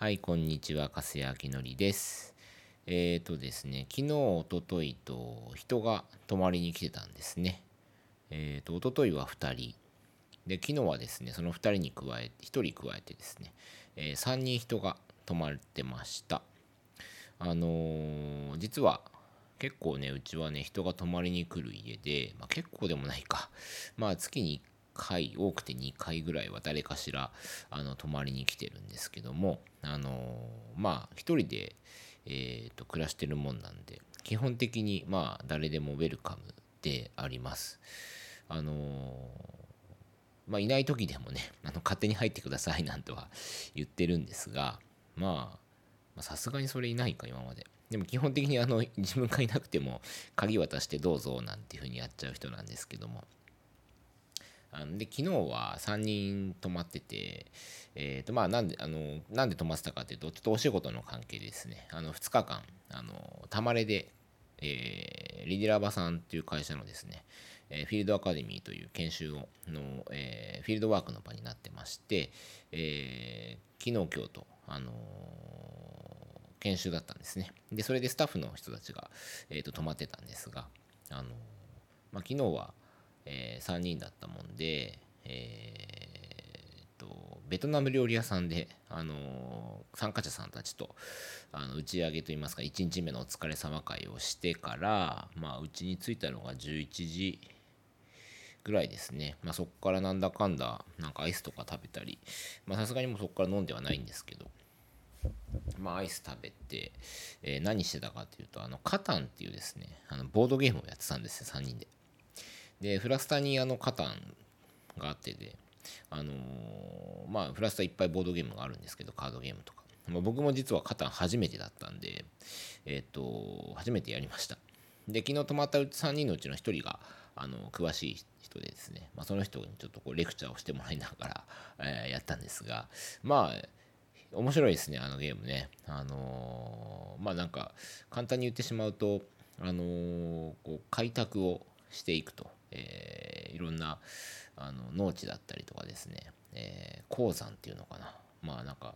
はい、こんにちは、加瀬明則です。えっ、ー、とですね、昨日、おとといと人が泊まりに来てたんですね。えっ、ー、と、おとといは2人。で、昨日はですね、その2人に加えて、1人加えてですね、えー、3人人が泊まってました。あの、実は、結構ね、うちはね、人が泊まりに来る家で、まあ、結構でもないか。まあ、月に1回多くて2回ぐらいは誰かしらあの泊まりに来てるんですけどもあのまあ一人で、えーと、暮らしてるもんなんで基本的にまあ誰でもウェルカムであります。あのまあいない時でもねあの勝手に入ってくださいなんとは言ってるんですがまあさすがにそれいないか今まで。でも基本的にあの自分がいなくても鍵渡してどうぞなんていう風にやっちゃう人なんですけども。あので昨日は3人泊まってて、えーとまあ、なんであのなんで泊まってたかというとちょっとお仕事の関係ですね。あの2日間あのたまれで、えー、リディラバさんっていう会社のですね、えー、フィールドアカデミーという研修をの、えー、フィールドワークの場になってまして、えー、昨日今日と、あの研修だったんですね。でそれでスタッフの人たちが、えーと、泊まってたんですが、あのまあ、昨日はえー、3人だったもんで、えー、とベトナム料理屋さんで、あのー、参加者さんたちとあの打ち上げといいますか1日目のお疲れ様会をしてからまあうちに着いたのが11時ぐらいですね、まあ、そこからなんだかんだなんかアイスとか食べたりさすがにもうそこから飲んではないんですけどまあ、アイス食べて、えー、何してたかというと、あの、カタンっていうですね、あのボードゲームをやってたんですよ、3人で。でフラスタにあのカタンがあってであのー、まあフラスタいっぱいボードゲームがあるんですけどカードゲームとか、まあ、僕も実はカタン初めてだったんでえっ、と初めてやりました。で昨日泊まった3人のうちの1人があの詳しい人でですね、まあ、その人にちょっとこうレクチャーをしてもらいながら、えー、やったんですがまあ面白いですねあのゲームね。あのー、まあなんか簡単に言ってしまうとあのー、こう開拓をしていくと。えー、いろんなあの農地だったりとかですね、えー、鉱山っていうのかな。まあなんか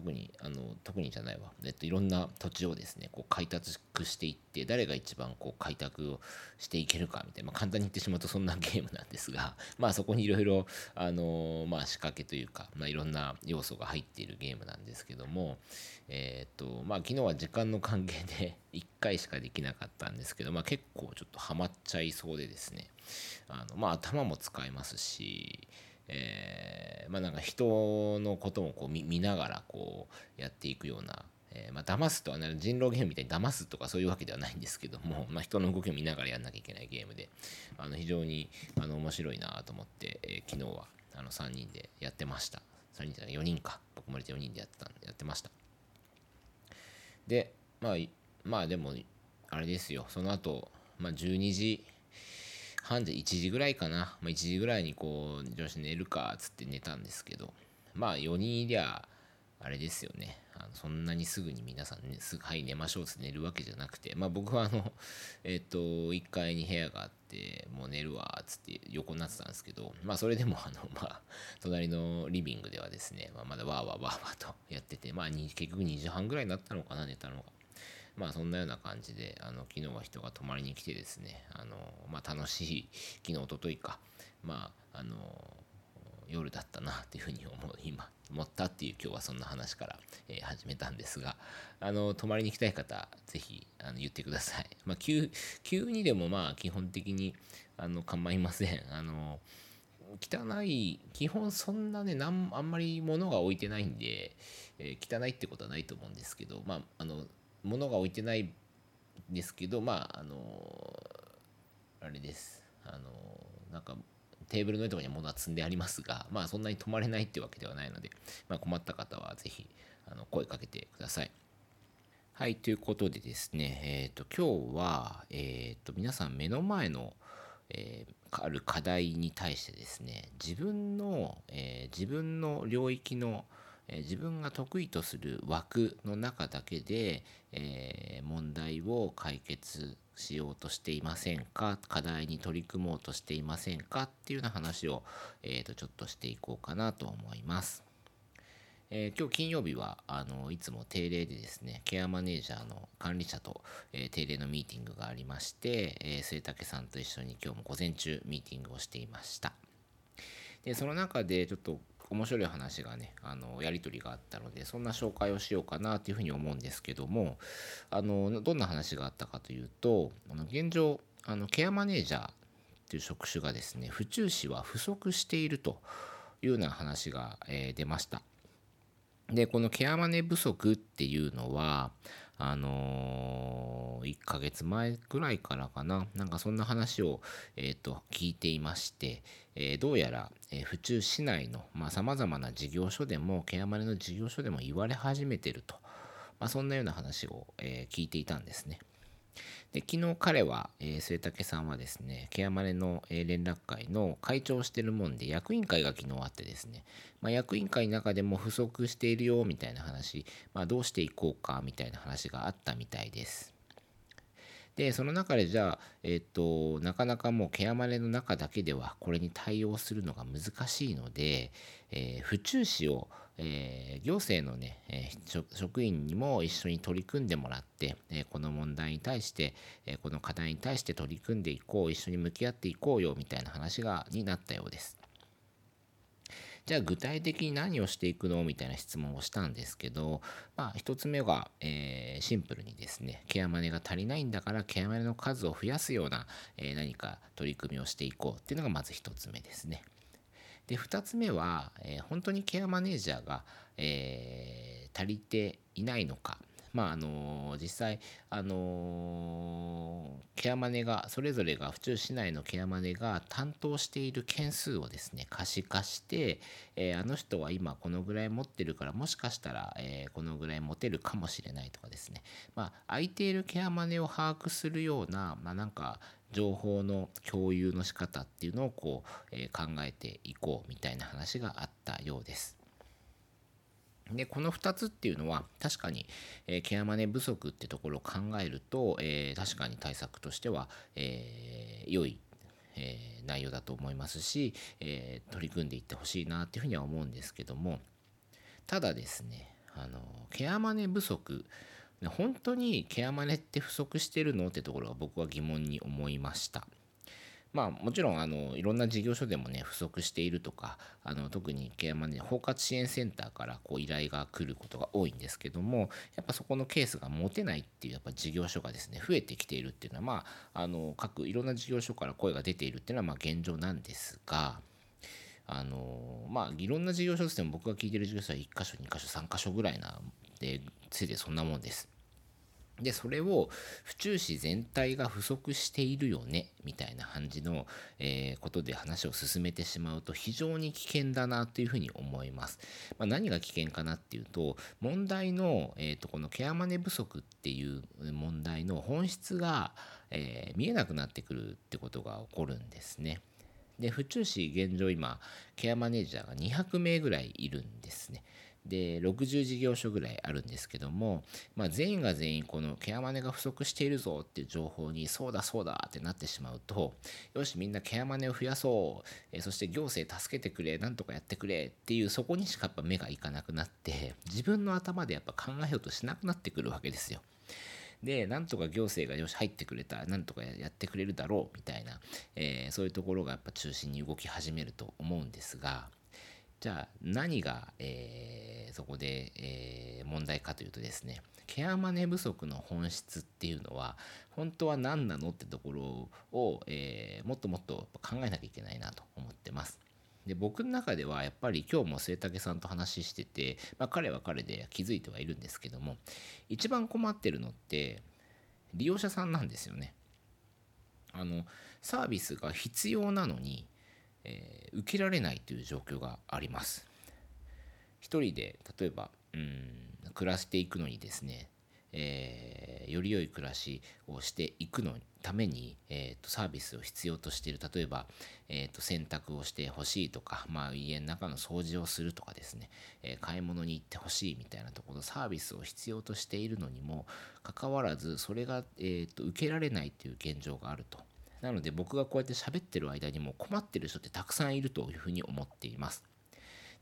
特にあの特にじゃないわ、えっと、いろんな土地をですねこう開拓していって誰が一番こう開拓をしていけるかみたいな、まあ、簡単に言ってしまうとそんなゲームなんですが まあそこにいろいろあの、まあ、仕掛けというか、まあ、いろんな要素が入っているゲームなんですけどもえっとまあ昨日は時間の関係で 1回しかできなかったんですけど、まあ、結構ちょっとハマっちゃいそうでですね。あのまあ頭も使えますしえ、まあなんか人のこともこう見ながらこうやっていくような、えー、まあ騙すとはね人狼ゲームみたいに騙すとかそういうわけではないんですけども、まあ、人の動きを見ながらやんなきゃいけないゲームであの非常にあの面白いなと思って、えー、昨日はあの3人でやってました。3人じゃない4人か。僕も入れて4人でやってたんでやってました。でまあまあでもあれですよ。その後、まあ12時半で1時ぐらいかな、まあ、1時ぐらいにこう女子寝るかっつって寝たんですけど。まあ4人いりゃあれですよね。あのそんなにすぐに皆さんねすぐはい寝ましょうって寝るわけじゃなくて。まあ僕はあの えっ、と1階に部屋があってもう寝るわっつって横になってたんですけど。まあそれでもあの まあ隣のリビングではですね、まあ、まだわーわーわーわーとやっててまあ結局2時半ぐらいになったのかな寝たのが。まあそんなような感じで、あの昨日は人が泊まりに来てですね、あのまあ楽しい、昨日、おとといか、まああの夜だったなっていうふうに思う 今思ったっていう今日はそんな話から、えー、始めたんですがあの泊まりに行きたい方ぜひあの言ってください、まあ、急急にでもまあ基本的にあの構いません。あの汚い基本そんなねなんあんまり物が置いてないんで、えー、汚いってことはないと思うんですけどまああの物が置いてないんですけどまああのあれですあのなんかテーブルの上とかに物は積んでありますがまあそんなに泊まれないってわけではないので、まあ、困った方は是非あの声かけてください。はい、ということでですね、えっ、ー、と、今日は、えっ、ー、と、皆さん目の前の、えー、ある課題に対してですね、自分の、え自分の領域の、え自分が得意とする枠の中だけで、えー、問題を解決しようとしていませんか？課題に取り組もうとしていませんか？っていうような話を、えー、とちょっとしていこうかなと思います。えー、今日金曜日はあのいつも定例でですねケアマネージャーの管理者と、えー、定例のミーティングがありまして、えー、末竹さんと一緒に今日も午前中ミーティングをしていました。でその中でちょっと面白い話がねあのやり取りがあったのでそんな紹介をしようかなというふうに思うんですけどもあのどんな話があったかというとあの現状あのケアマネージャーという職種がですね府中市は不足しているというような話が、えー、出ました。でこのケアマネ不足っていうのはあのー、1ヶ月前ぐらいからかななんかそんな話を、えーと、聞いていまして、えー、どうやら、えー、府中市内のさまざ、まな事業所でもケアマネの事業所でも言われ始めてると、まあ、そんなような話を、えー、聞いていたんですね。で昨日彼は、えー、末竹さんはですねケアマネの、えー、連絡会の会長をしてるもんで役員会が昨日あってですね、まあ、役員会の中でも不足しているよみたいな話、まあ、どうしていこうかみたいな話があったみたいです。でその中でじゃあ、えっ、となかなかもうケアマネの中だけではこれに対応するのが難しいので、えー、府中市をえー、行政のね、えー、職員にも一緒に取り組んでもらって、え、この問題に対して、えこの課題に対して取り組んでいこう一緒に向き合っていこうよみたいな話がになったようです。じゃあ具体的に何をしていくの？みたいな質問をしたんですけど、まあ、1つ目が、えー、シンプルにですね、ケアマネが足りないんだから、ケアマネの数を増やすような、えー、何か取り組みをしていこうっていうのがまず1つ目ですね。で2つ目は、えー、本当にケアマネージャーが、え、足りていないのか。まああの実際、あのケアマネがそれぞれが府中市内のケアマネが担当している件数をですね可視化して、えー、あの人は今このぐらい持ってるからもしかしたら、えー、このぐらい持てるかもしれないとかですね、まあ、空いているケアマネを把握するような、まあ、なんか情報の共有の仕方っていうのをこう、えー、考えていこうみたいな話があったようです。でこの2つっていうのは確かに、えー、ケアマネ不足ってところを考えると、えー、確かに対策としては、えー、良い、え、内容だと思いますし、え、取り組んでいってほしいなっていうふうには思うんですけどもただですねあのケアマネ不足本当にケアマネって不足してるの？ってところが僕は疑問に思いました。まあもちろんあのいろんな事業所でもね不足しているとかあの特にケアマネ包括支援センターからこう依頼が来ることが多いんですけどもやっぱそこのケースが持てないっていうやっぱ事業所がですね増えてきているっていうのはまああの各いろんな事業所から声が出ているっていうのはまあ現状なんですがあのまあいろんな事業所としても僕が聞いてる事業所は1箇所2箇所3箇所ぐらいなでせいでそんなもんです。でそれを府中市全体が不足しているよねみたいな感じの、えー、ことで話を進めてしまうと非常に危険だなというふうに思います。まあ、何が危険かなっていうと問題の、えーと、このケアマネ不足っていう問題の本質が、えー、見えなくなってくるってことが起こるんですね。で府中市現状今ケアマネージャーが200名ぐらいいるんですね。で60事業所ぐらいあるんですけども、まあ、全員が全員このケアマネが不足しているぞっていう情報にそうだそうだってなってしまうとよしみんなケアマネを増やそう、えそして行政助けてくれなんとかやってくれっていうそこにしかやっぱ目がいかなくなって自分の頭でやっぱ考えようとしなくなってくるわけですよ。で、なんとか行政がよし入ってくれた、なんとかやってくれるだろうみたいな、えー、そういうところがやっぱ中心に動き始めると思うんですが、じゃあ何が、えー、そこで、えー、問題かというとですねケアマネ不足の本質っていうのは本当は何なのってところを、えー、もっともっと考えなきゃいけないなと思ってます。で僕の中ではやっぱり今日も末武さんと話してて、まあ、彼は彼で気づいてはいるんですけども一番困ってるのって利用者さんなんですよね。あのサービスが必要なのにえー、受けられないという状況があります。一人で例えばうん暮らしていくのにですね、えー、より良い暮らしをしていくのために、えーと、サービスを必要としている例えば、えーと、洗濯をしてほしいとか、まあ、家の中の掃除をするとかですね、えー、買い物に行ってほしいみたいなところサービスを必要としているのにもかかわらずそれが、えーと受けられないという現状があるとなので僕がこうやって喋ってる間にも困ってる人ってたくさんいるというふうに思っています。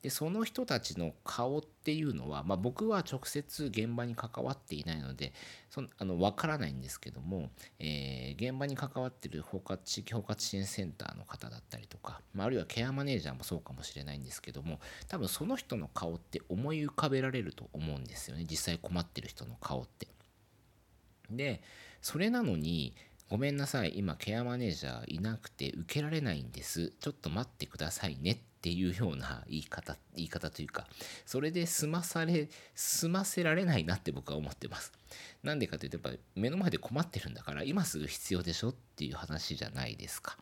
でその人たちの顔っていうのは、まあ、僕は直接現場に関わっていないのでそあの分からないんですけども、えー、現場に関わってる包括地域包括支援センターの方だったりとか、まあ、あるいはケアマネージャーもそうかもしれないんですけども多分その人の顔って思い浮かべられると思うんですよね実際困ってる人の顔って。でそれなのにごめんなさい。今ケアマネージャーいなくて受けられないんです。ちょっと待ってくださいね。っていうような言い方言い方というか。それで済まされ済ませられないなって僕は思ってます。なんでかというとやっぱ目の前で困ってるんだから今すぐ必要でしょっていう話じゃないですか。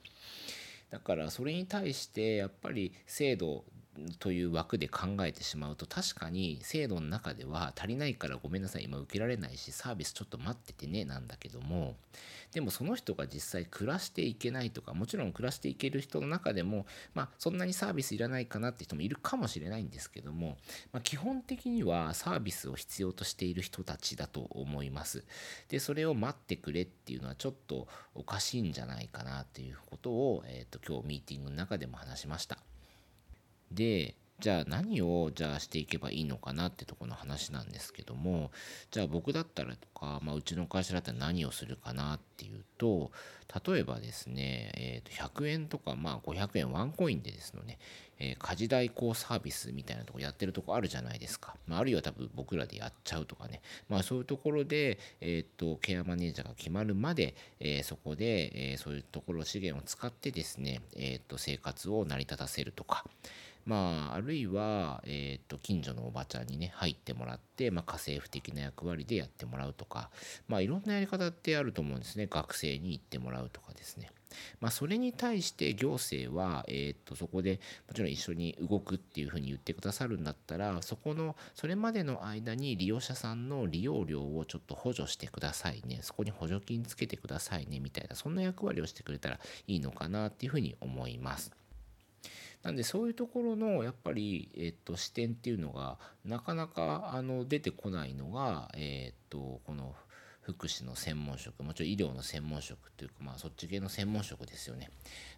だからそれに対してやっぱり制度という枠で考えてしまうと確かに制度の中では足りないからごめんなさい今受けられないしサービスちょっと待っててねなんだけどもでもその人が実際暮らしていけないとかもちろん暮らしていける人の中でもまあそんなにサービスいらないかなって人もいるかもしれないんですけども、まあ、基本的にはサービスを必要としている人たちだと思いますでそれを待ってくれっていうのはちょっとおかしいんじゃないかなっていうことを、えーと今日ミーティングの中でも話しました。でじゃあ何をじゃあしていけばいいのかなってとこの話なんですけどもじゃあ僕だったらとか、まあ、うちの会社だったら何をするかなっていうと例えばですね、えー、と100円とか、まあ、500円ワンコインでですのね、えー、家事代行サービスみたいなとこやってるとこあるじゃないですか、まあ、あるいは多分僕らでやっちゃうとかね、まあ、そういうところで、えー、とケアマネージャーが決まるまで、えー、そこで、えー、そういうところ資源を使ってですね、えー、と生活を成り立たせるとか。まあ、あるいは、えーと、近所のおばちゃんにね入ってもらって、まあ、家政婦的な役割でやってもらうとか、まあ、いろんなやり方ってあると思うんですね学生に行ってもらうとかですね。まあ、それに対して行政は、えー、とそこでもちろん一緒に動くっていうふうに言ってくださるんだったらそこのそれまでの間に利用者さんの利用料をちょっと補助してくださいねそこに補助金つけてくださいねみたいなそんな役割をしてくれたらいいのかなっていうふうに思います。なんでそういうところのやっぱり、えっと、視点っていうのがなかなかあの出てこないのが、えっと、この福祉の専門職もちろん医療の専門職というか、まあ、そっち系の専門職ですよね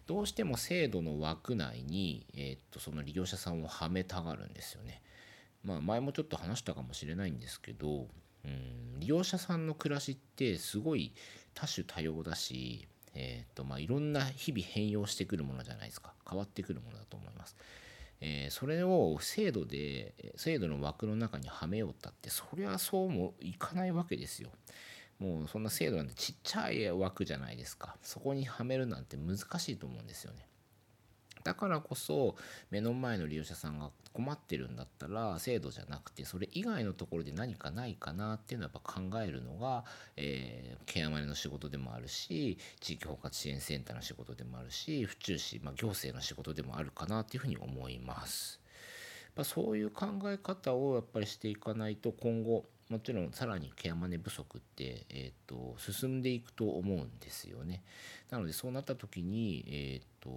どうしても制度の枠内に、えっと、その利用者さんをはめたがるんですよね。まあ、前もちょっと話したかもしれないんですけど、うん、利用者さんの暮らしってすごい多種多様だしえーとまあ、いろんな日々変容してくるものじゃないですか変わってくるものだと思います。えー、それを制度で制度の枠の中にはめようったってそりゃそうもいかないわけですよ。もうそんな制度なんてちっちゃい枠じゃないですかそこにはめるなんて難しいと思うんですよね。だからこそ目の前の利用者さんが困ってるんだったら制度じゃなくてそれ以外のところで何かないかなっていうのはやっぱ考えるのが、えー、ケアマネの仕事でもあるし地域包括支援センターの仕事でもあるし府中市、まあ、行政の仕事でもあるかなっていうふうに思います。そういう考え方をやっぱりしていかないと今後もちろんさらにケアマネ不足って、えーと、進んでいくと思うんですよね。なのでそうなった時に、えーと、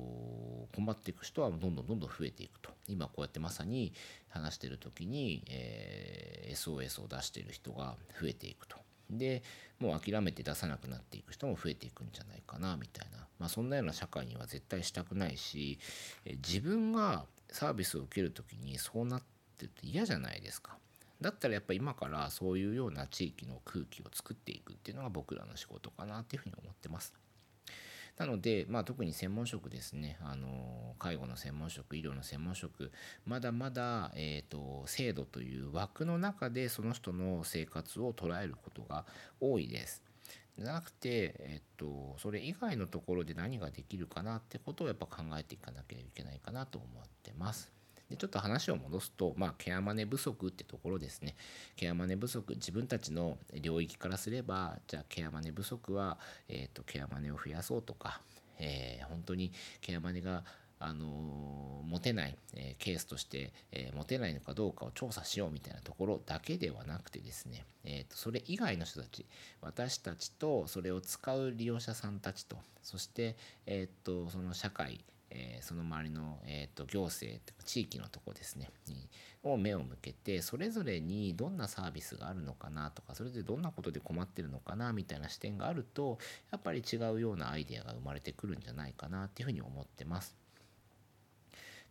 困っていく人はどんどんどんどん増えていくと今こうやってまさに話してる時に、えー、SOS を出してる人が増えていくと。でもう諦めて出さなくなっていく人も増えていくんじゃないかなみたいな、まあ、そんなような社会には絶対したくないし、え自分がサービスを受ける時にそうなってると嫌じゃないですか。だったらやっぱ今からそういうような地域の空気を作っていくっていうのが僕らの仕事かなっていうふうに思ってます。なので、まあ、特に専門職ですねあの介護の専門職医療の専門職まだまだ、えーと、制度という枠の中でその人の生活を捉えることが多いです。じゃなくて、えっと、それ以外のところで何ができるかなってことをやっぱ考えていかなきゃいけないかなと思ってます。でちょっと話を戻すと、まあ、ケアマネ不足ってところですね。ケアマネ不足、自分たちの領域からすれば、じゃあケアマネ不足は、えーと、ケアマネを増やそうとか、えー、本当にケアマネがあの持てない、えー、ケースとして、えー、持てないのかどうかを調査しようみたいなところだけではなくてですね、えーと、それ以外の人たち私たちとそれを使う利用者さんたちとそして、えーとその社会えー、その周りの、えーと、行政地域のとこですねにを目を向けてそれぞれにどんなサービスがあるのかなとかそれでどんなことで困ってるのかなみたいな視点があるとやっぱり違うようなアイデアが生まれてくるんじゃないかなっていうふうに思ってます。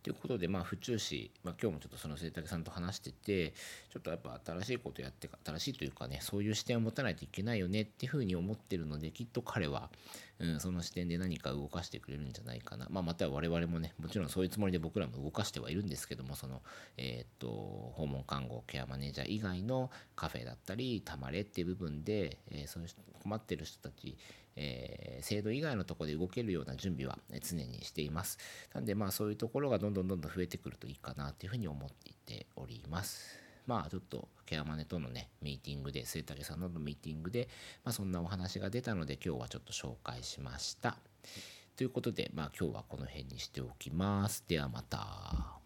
ということで、まあ、府中市、まあ、今日もちょっとその末竹さんと話してて、ちょっとやっぱ新しいことやって、新しいというかね、そういう視点を持たないといけないよねっていうふうに思ってるので、きっと彼は、うん、その視点で何か動かしてくれるんじゃないかな。まあ、または我々もね、もちろんそういうつもりで僕らも動かしてはいるんですけども、その、えー、っと、訪問看護ケアマネージャー以外のカフェだったり、たまれっていう部分で、えー、そういう困ってる人たち、えー、制度以外のとこで動けるような準備は常にしています。なんでまあそういうところがどんどんどんどん増えてくるといいかなというふうに思っていております。まあちょっとケアマネとのね、ミーティングで、末竹さんのミーティングで、まあそんなお話が出たので今日はちょっと紹介しました。ということで、まあ今日はこの辺にしておきます。ではまた。